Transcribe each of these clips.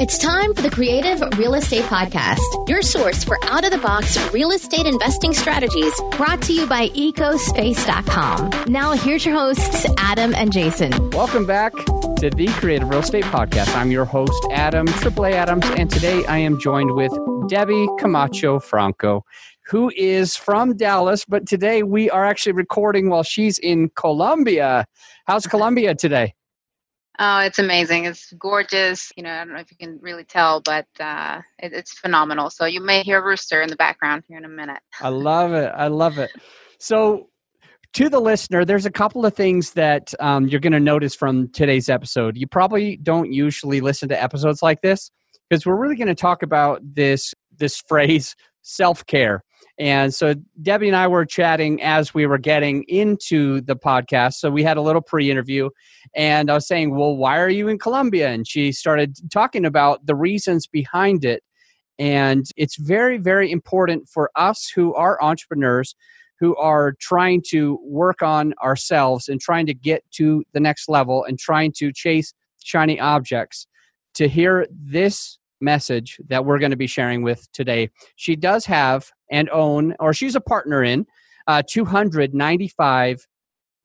It's time for the Creative Real Estate Podcast, your source for out of the box real estate investing strategies brought to you by ecospace.com. Now, here's your hosts, Adam and Jason. Welcome back to the Creative Real Estate Podcast. I'm your host, Adam, AAA Adams, and today I am joined with Debbie Camacho Franco, who is from Dallas, but today we are actually recording while she's in Colombia. How's Colombia today? Oh, it's amazing. It's gorgeous. You know, I don't know if you can really tell, but uh, it, it's phenomenal. So you may hear a rooster in the background here in a minute. I love it. I love it. So, to the listener, there's a couple of things that um, you're going to notice from today's episode. You probably don't usually listen to episodes like this because we're really going to talk about this this phrase self care. And so Debbie and I were chatting as we were getting into the podcast. So we had a little pre interview, and I was saying, Well, why are you in Colombia? And she started talking about the reasons behind it. And it's very, very important for us who are entrepreneurs who are trying to work on ourselves and trying to get to the next level and trying to chase shiny objects to hear this message that we're going to be sharing with today. She does have and own, or she's a partner in, uh, 295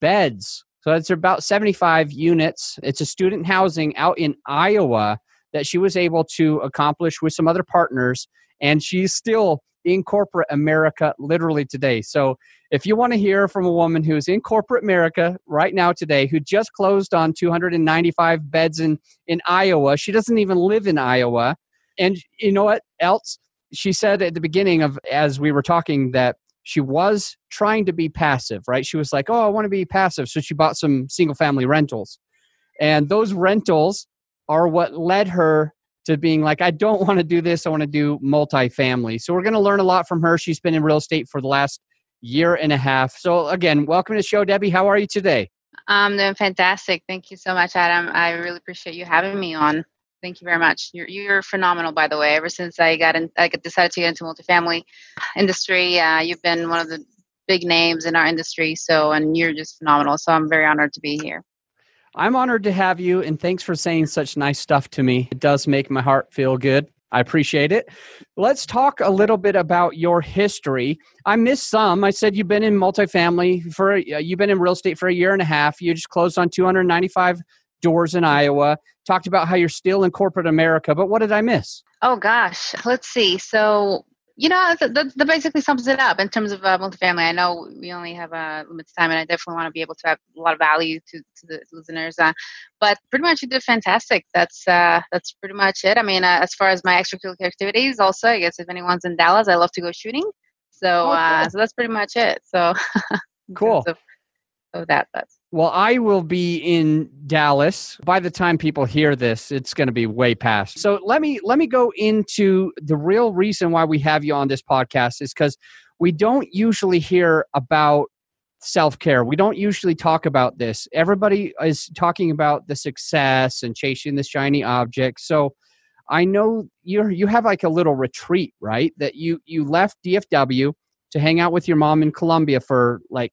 beds. So that's about 75 units. It's a student housing out in Iowa that she was able to accomplish with some other partners. And she's still in corporate America literally today. So if you want to hear from a woman who's in corporate America right now today, who just closed on 295 beds in, in Iowa, she doesn't even live in Iowa. And you know what else? She said at the beginning of as we were talking that she was trying to be passive, right? She was like, "Oh, I want to be passive." So she bought some single family rentals. And those rentals are what led her to being like, I don't want to do this. I want to do multifamily. So we're going to learn a lot from her. She's been in real estate for the last year and a half. So again, welcome to the show, Debbie. How are you today? I'm doing fantastic. Thank you so much, Adam. I really appreciate you having me on. Thank you very much. You're you're phenomenal, by the way. Ever since I got in, I decided to get into multifamily industry. Uh, you've been one of the big names in our industry. So, and you're just phenomenal. So, I'm very honored to be here. I'm honored to have you, and thanks for saying such nice stuff to me. It does make my heart feel good. I appreciate it. Let's talk a little bit about your history. I missed some. I said you've been in multifamily for you've been in real estate for a year and a half. You just closed on 295 doors in Iowa. Talked about how you're still in corporate America, but what did I miss? Oh gosh, let's see. So you know that, that, basically sums it up in terms of uh, multifamily. I know we only have a uh, limited time, and I definitely want to be able to have a lot of value to, to the listeners. Uh, but pretty much, you did fantastic. That's uh, that's pretty much it. I mean, uh, as far as my extracurricular activities, also, I guess if anyone's in Dallas, I love to go shooting. So, oh, uh, so that's pretty much it. So, cool. Of, that, well, I will be in Dallas. By the time people hear this, it's going to be way past. So let me let me go into the real reason why we have you on this podcast is because we don't usually hear about self care. We don't usually talk about this. Everybody is talking about the success and chasing the shiny object. So I know you you have like a little retreat, right? That you you left DFW to hang out with your mom in Colombia for like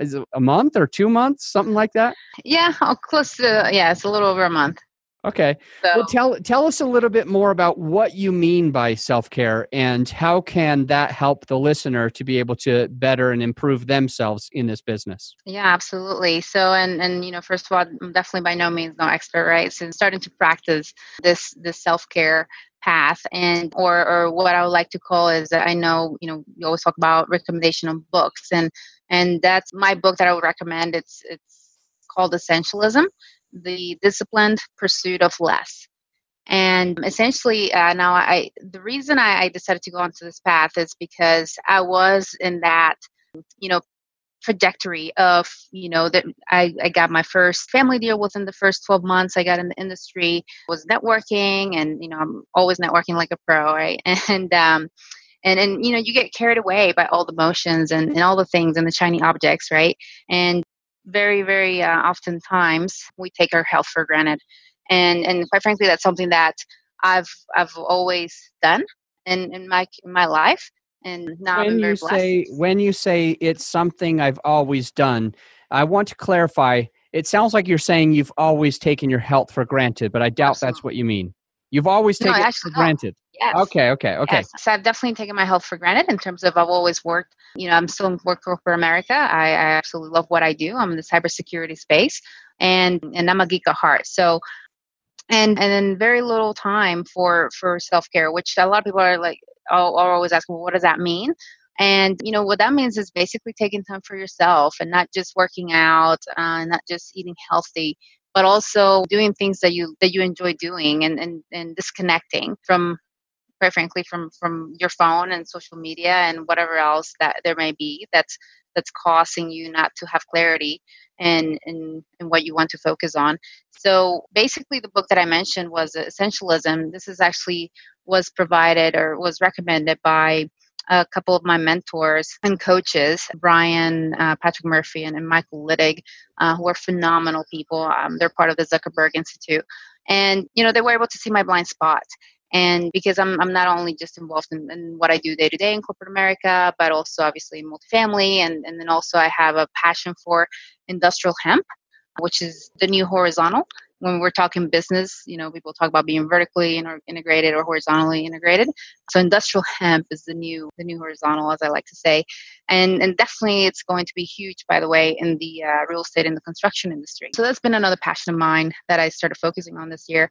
is it a month or two months, something like that? Yeah, oh, close to yeah, it's a little over a month. Okay. So, well, tell tell us a little bit more about what you mean by self care and how can that help the listener to be able to better and improve themselves in this business. Yeah, absolutely. So, and and you know, first of all, I'm definitely by no means no expert, right? So, starting to practice this this self care path and or or what I would like to call is that I know you know you always talk about recommendation of books and and that's my book that I would recommend. It's it's called Essentialism: The Disciplined Pursuit of Less. And essentially, uh, now I the reason I, I decided to go onto this path is because I was in that you know trajectory of you know that I, I got my first family deal within the first 12 months i got in the industry was networking and you know i'm always networking like a pro right and um and and you know you get carried away by all the motions and, and all the things and the shiny objects right? And very very uh, oftentimes we take our health for granted. And and quite frankly that's something that i've i've always done in in my in my life. And now when you say when you say it's something i've always done i want to clarify it sounds like you're saying you've always taken your health for granted but i doubt Absolutely. that's what you mean You've always No, taken it actually, for no. granted. Yes. Okay, okay, okay. Yes. So I've definitely taken my health for granted in terms of I've always worked, you know, I'm still in work corporate America. I, I absolutely love what I do. I'm in the cybersecurity space and and I'm a geek at heart. So and and then very little time for for self-care, which a lot of people are like oh, are always asking, well, what does that mean? And you know what that means is basically taking time for yourself and not just working out, uh, not just eating healthy, but also doing things that you that you enjoy doing and and, and disconnecting from quite frankly from from your phone and social media and whatever else that there may be that's that's causing you not to have clarity and in, in what you want to focus on. So basically the book that i mentioned was essentialism. This is actually was provided or was recommended by a couple of my mentors and coaches, Brian, uh, Patrick Murphy, and, and Michael Littig, uh, who are phenomenal people. Um, they're part of the Zuckerberg Institute. And, you know, they were able to see my blind spot. And because I'm, I'm not only just involved in, in what I do day to day in corporate America, but also obviously multifamily. And, and then also I have a passion for industrial hemp, which is the new horizontal when we're talking business, you know, people talk about being vertically integrated or horizontally integrated. So industrial hemp is the new the new horizontal, as I like to say, and and definitely it's going to be huge, by the way, in the uh, real estate and the construction industry. So that's been another passion of mine that I started focusing on this year.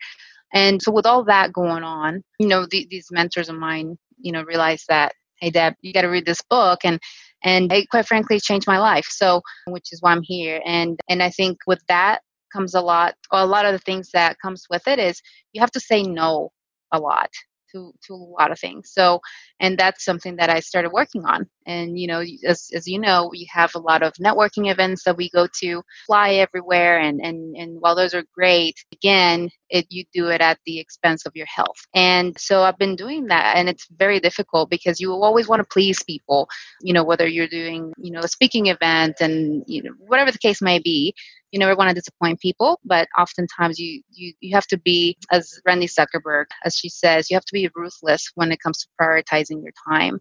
And so with all that going on, you know, the, these mentors of mine, you know, realized that hey deb you got to read this book and and it quite frankly changed my life so which is why i'm here and and i think with that comes a lot a lot of the things that comes with it is you have to say no a lot to to a lot of things. So and that's something that i started working on and you know as, as you know we have a lot of networking events that we go to fly everywhere and and and while those are great again it you do it at the expense of your health. And so i've been doing that and it's very difficult because you always want to please people you know whether you're doing you know a speaking event and you know whatever the case may be you never want to disappoint people but oftentimes you, you you have to be as randi zuckerberg as she says you have to be ruthless when it comes to prioritizing your time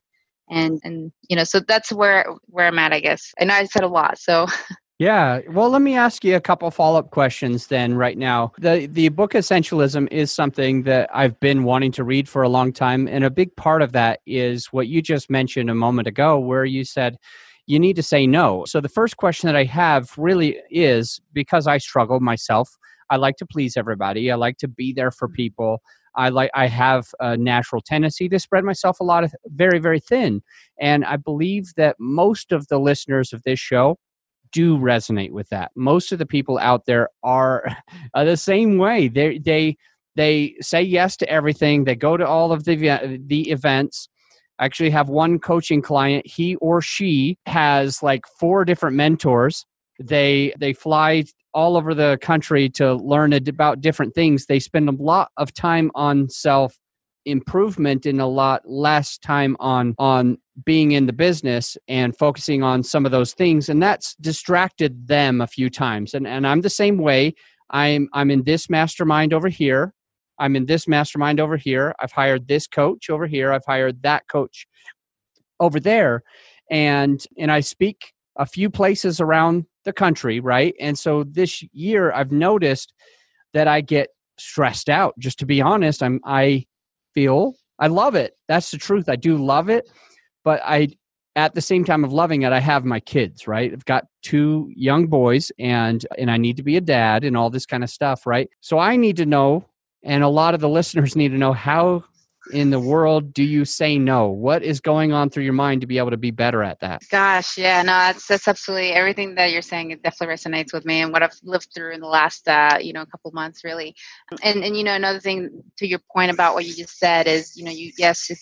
and and you know so that's where where i'm at i guess know i said a lot so Yeah. Well, let me ask you a couple follow-up questions then right now. The the book Essentialism is something that I've been wanting to read for a long time and a big part of that is what you just mentioned a moment ago where you said you need to say no. So the first question that I have really is because I struggle myself, I like to please everybody. I like to be there for people. I like I have a natural tendency to spread myself a lot of very very thin. And I believe that most of the listeners of this show do resonate with that. Most of the people out there are the same way. They they they say yes to everything. They go to all of the the events. I actually have one coaching client. He or she has like four different mentors. They they fly all over the country to learn about different things. They spend a lot of time on self improvement and a lot less time on on being in the business and focusing on some of those things and that's distracted them a few times. And and I'm the same way. I'm I'm in this mastermind over here. I'm in this mastermind over here. I've hired this coach over here. I've hired that coach over there. And and I speak a few places around the country right and so this year I've noticed that I get stressed out just to be honest I'm I feel. I love it. That's the truth. I do love it. But I, at the same time of loving it, I have my kids, right? I've got two young boys and, and I need to be a dad and all this kind of stuff, right? So I need to know, and a lot of the listeners need to know how in the world do you say no? What is going on through your mind to be able to be better at that? Gosh, yeah, no, that's that's absolutely everything that you're saying. It definitely resonates with me and what I've lived through in the last, uh, you know, couple months, really. And and you know, another thing to your point about what you just said is, you know, you yes, you,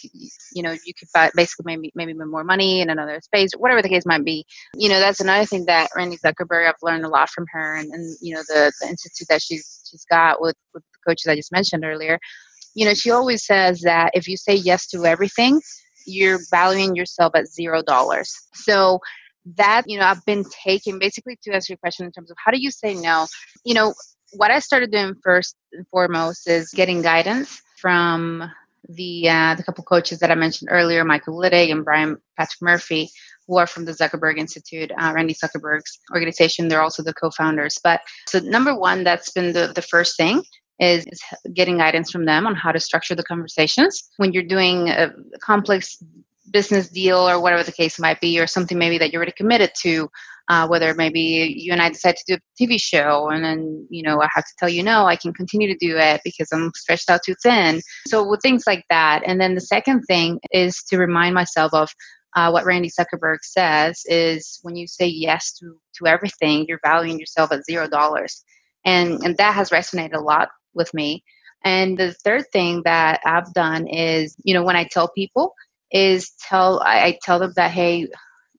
you know, you could buy basically maybe maybe more money in another space, whatever the case might be. You know, that's another thing that Randi Zuckerberg. I've learned a lot from her, and, and you know, the, the institute that she's she's got with with the coaches I just mentioned earlier you know, she always says that if you say yes to everything, you're valuing yourself at zero dollars. So that, you know, I've been taking basically to answer your question in terms of how do you say no? You know, what I started doing first and foremost is getting guidance from the uh, the couple coaches that I mentioned earlier, Michael Littig and Brian Patrick Murphy, who are from the Zuckerberg Institute, uh, Randi Zuckerberg's organization. They're also the co-founders. But so number one, that's been the, the first thing is, is getting guidance from them on how to structure the conversations when you're doing a complex business deal or whatever the case might be or something maybe that you're already committed to uh, whether maybe you and I decide to do a TV show and then, you know, I have to tell you no, I can continue to do it because I'm stretched out too thin. So with things like that. And then the second thing is to remind myself of uh, what Randi Zuckerberg says is when you say yes to, to everything, you're valuing yourself at zero dollars. And, and that has resonated a lot with me. And the third thing that I've done is, you know, when I tell people, is tell I, I tell them that hey,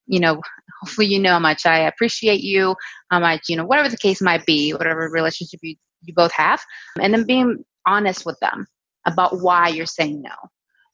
you know, hopefully you know how much I appreciate you, how much, you know, whatever the case might be, whatever relationship you, you both have, and then being honest with them about why you're saying no.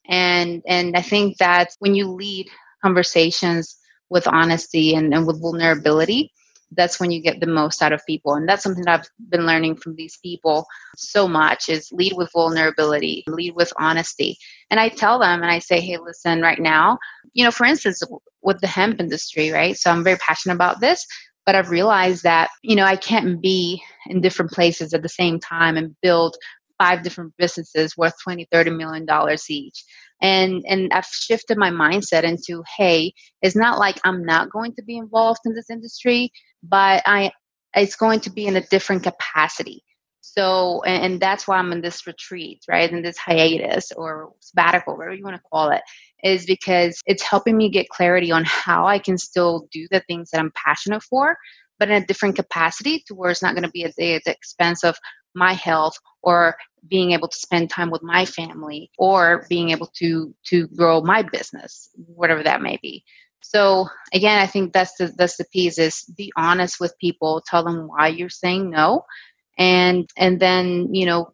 And and I think that when you lead conversations with honesty and, and with vulnerability, that's when you get the most out of people. And that's something that i've been learning from these people so much is lead with vulnerability lead with honesty. And i tell them and i say hey listen right now you know for instance with the hemp industry right? So i'm very passionate about this but i've realized that you know i can't be in different places at the same time and build five different businesses worth 20 30 million dollars each. And and i've shifted my mindset into hey it's not like i'm not going to be involved in this industry but i it's going to be in a different capacity. So and, and that's why i'm in this retreat right in this hiatus or sabbatical whatever you want to call it is because it's helping me get clarity on how i can still do the things that i'm passionate for but in a different capacity to where it's not going to be at the expense of my health or being able to spend time with my family or being able to to grow my business whatever that may be so again i think that's the that's the piece is be honest with people tell them why you're saying no and and then you know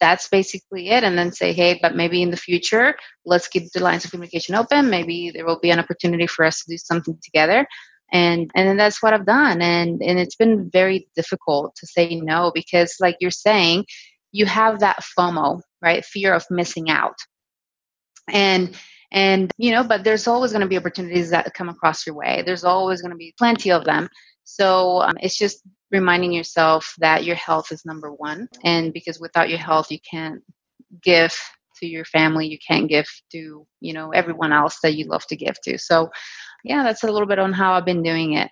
that's basically it and then say hey but maybe in the future let's keep the lines of communication open. Maybe there will be an opportunity for us to do something together. And and then that's what i've done and and it's been very difficult to say no because like you're saying you have that fomo right? Fear of missing out. And and you know but there's always going to be opportunities that come across your way. There's always going to be plenty of them. So um, it's just reminding yourself that your health is number one. And because without your health you can't give to your family. You can't give to you know everyone else that you love to give to. So yeah, that's a little bit on how I've been doing it.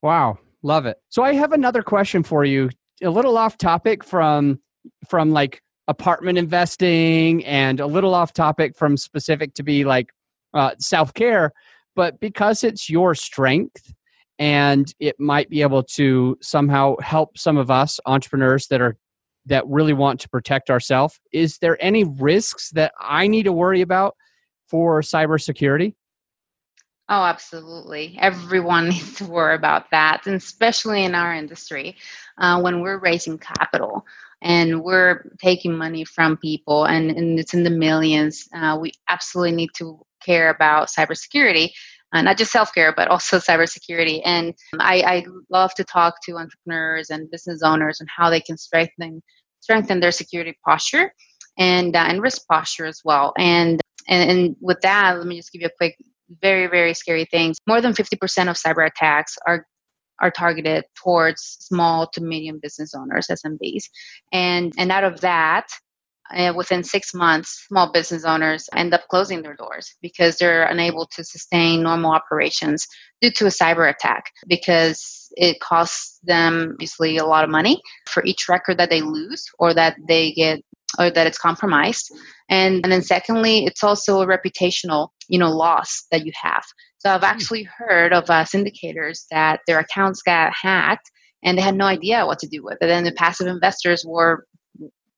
Wow, love it. So I have another question for you, a little off topic from from like apartment investing and a little off topic from specific to be like uh, self care, but because it's your strength and it might be able to somehow help some of us entrepreneurs that are that really want to protect ourselves. Is there any risks that I need to worry about for cybersecurity? Oh, absolutely. Everyone needs to worry about that, and especially in our industry uh, when we're raising capital and we're taking money from people and, and it's in the millions. Uh, we absolutely need to care about cybersecurity. Uh, not just self-care but also cybersecurity and I, I love to talk to entrepreneurs and business owners on how they can strengthen strengthen their security posture and uh, and risk posture as well and, and and with that let me just give you a quick very very scary things more than 50% of cyber attacks are are targeted towards small to medium business owners smbs and and out of that uh, within six months small business owners end up closing their doors because they're unable to sustain normal operations due to a cyber attack because it costs them obviously a lot of money for each record that they lose or that they get or that it's compromised. And, and then secondly it's also a reputational you know loss that you have. So i've hmm. actually heard of uh, syndicators that their accounts got hacked and they had no idea what to do with it. And the passive investors were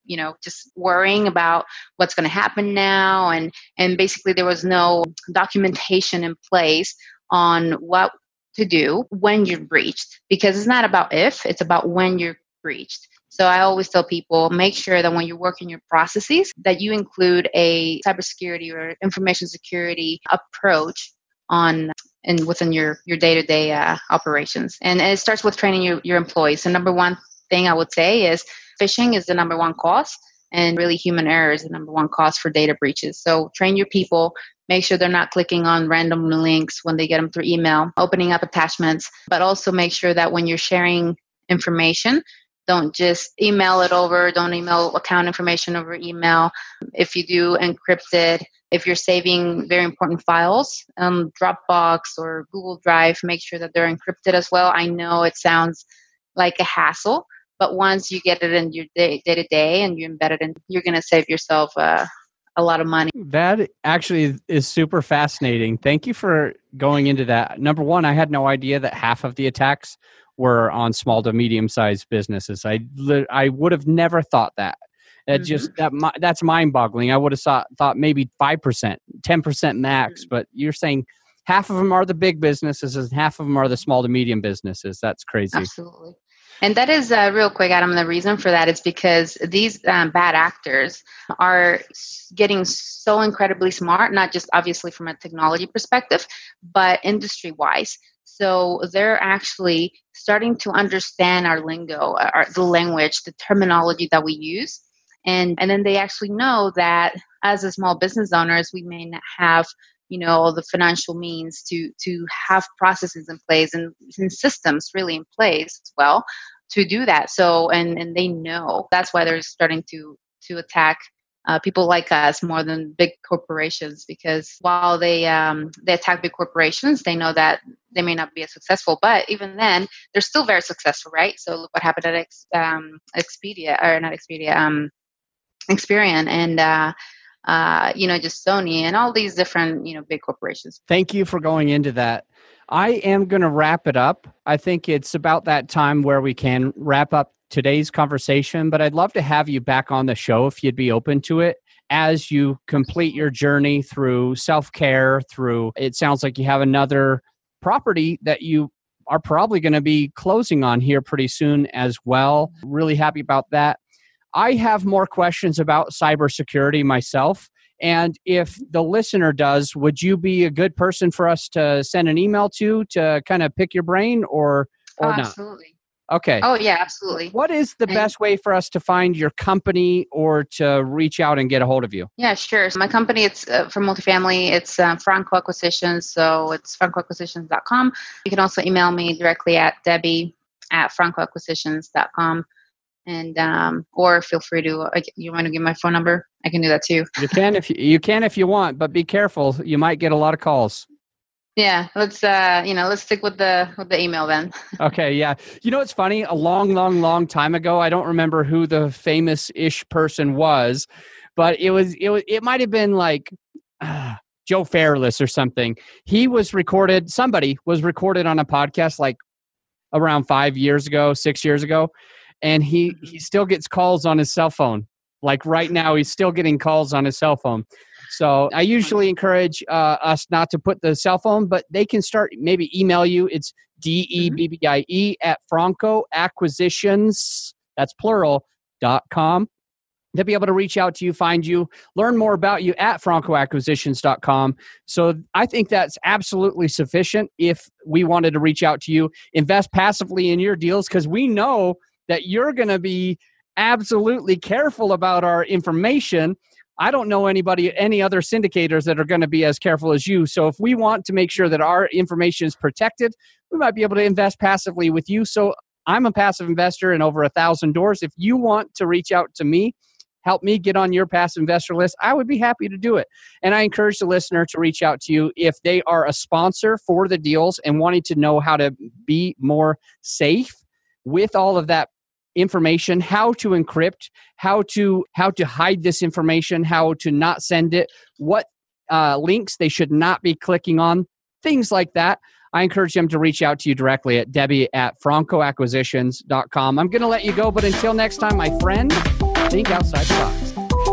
you know just worrying about what's going to happen now. And and basically there was no documentation in place on what to do when you're breached. Because it's not about if it's about when you're breached so I always tell people make sure that when you're working your processes that you include a cybersecurity or information security approach on and within your your day-to-day uh, operations. And, and it starts with training your, your employees. The number one thing I would say is phishing is the number one cause and really human error is the number one cause for data breaches. So train your people, make sure they're not clicking on random links when they get them through email, opening up attachments, but also make sure that when you're sharing information don't just email it over don't email account information over email. If you do encrypt it if you're saving very important files um, dropbox or google drive make sure that they're encrypted as well. I know it sounds like a hassle but once you get it in your day to day and you embed it in you're going to save yourself uh, a lot of money. That actually is super fascinating. Thank you for going into that. Number one i had no idea that half of the attacks were on small to medium sized businesses i i would have never thought that that mm-hmm. just that that's mind boggling. I would have thought thought maybe five percent, ten percent max, mm-hmm. but you're saying half of them are the big businesses and half of them are the small to medium businesses. That's crazy. Absolutely. And that is uh, real quick, Adam. The reason for that is because these um, bad actors are getting so incredibly smart, not just obviously from a technology perspective, but industry wise. So they're actually starting to understand our lingo, uh, our, the language, the terminology that we use. And and then they actually know that as a small business owners we may not have you know the financial means to to have processes in place and, and systems really in place as well to do that. So and and they know. That's why they're starting to to attack uh, people like us more than big corporations because while they um, they attack big corporations, they know that they may not be as successful. But even then, they're still very successful, right? So look what happened at Ex, um, Expedia or not Expedia, um, Experian and uh, uh, you know just Sony and all these different you know big corporations. Thank you for going into that. I am going to wrap it up. I think it's about that time where we can wrap up today's conversation, but I'd love to have you back on the show if you'd be open to it as you complete your journey through self care, through it sounds like you have another property that you are probably going to be closing on here pretty soon as well. Really happy about that. I have more questions about cybersecurity myself. And if the listener does, would you be a good person for us to send an email to to kind of pick your brain or or oh, not? Okay. Oh yeah, absolutely. What is the and, best way for us to find your company or to reach out and get a hold of you? Yeah, sure. So my company, it's uh, for multifamily. It's uh, Franco Acquisitions. So it's francoacquisitions.com. You can also email me directly at Debbie at francoacquisitions.com and um, or feel free to uh, you want to give my phone number i can do that too you can if you, you can if you want but be careful you might get a lot of calls yeah let's uh you know let's stick with the with the email then. Okay yeah. You know it's funny? A long long long time ago i don't remember who the famous ish person was but it was it was it might have been like uh, joe fairless or something. He was recorded somebody was recorded on a podcast like around five years ago six years ago and he he still gets calls on his cell phone. Like right now he's still getting calls on his cell phone so i usually encourage uh, us not to put the cell phone but they can start maybe email you. It's d-e-b-b-i-e at franco acquisitions that's plural dot com. They'll be able to reach out to you find you learn more about you at francoacquisitions.com so i think that's absolutely sufficient if we wanted to reach out to you. Invest passively in your deals because we know that you're going to be absolutely careful about our information. I don't know anybody, any other syndicators that are going to be as careful as you. So if we want to make sure that our information is protected, we might be able to invest passively with you. So I'm a passive investor in over a thousand doors. If you want to reach out to me, help me get on your passive investor list, I would be happy to do it. And I encourage the listener to reach out to you if they are a sponsor for the deals and wanting to know how to be more safe with all of that information how to encrypt how to how to hide this information how to not send it what uh, links they should not be clicking on things like that. I encourage them to reach out to you directly at debbie at francoacquisitions.com i'm going to let you go but until next time my friend think outside the box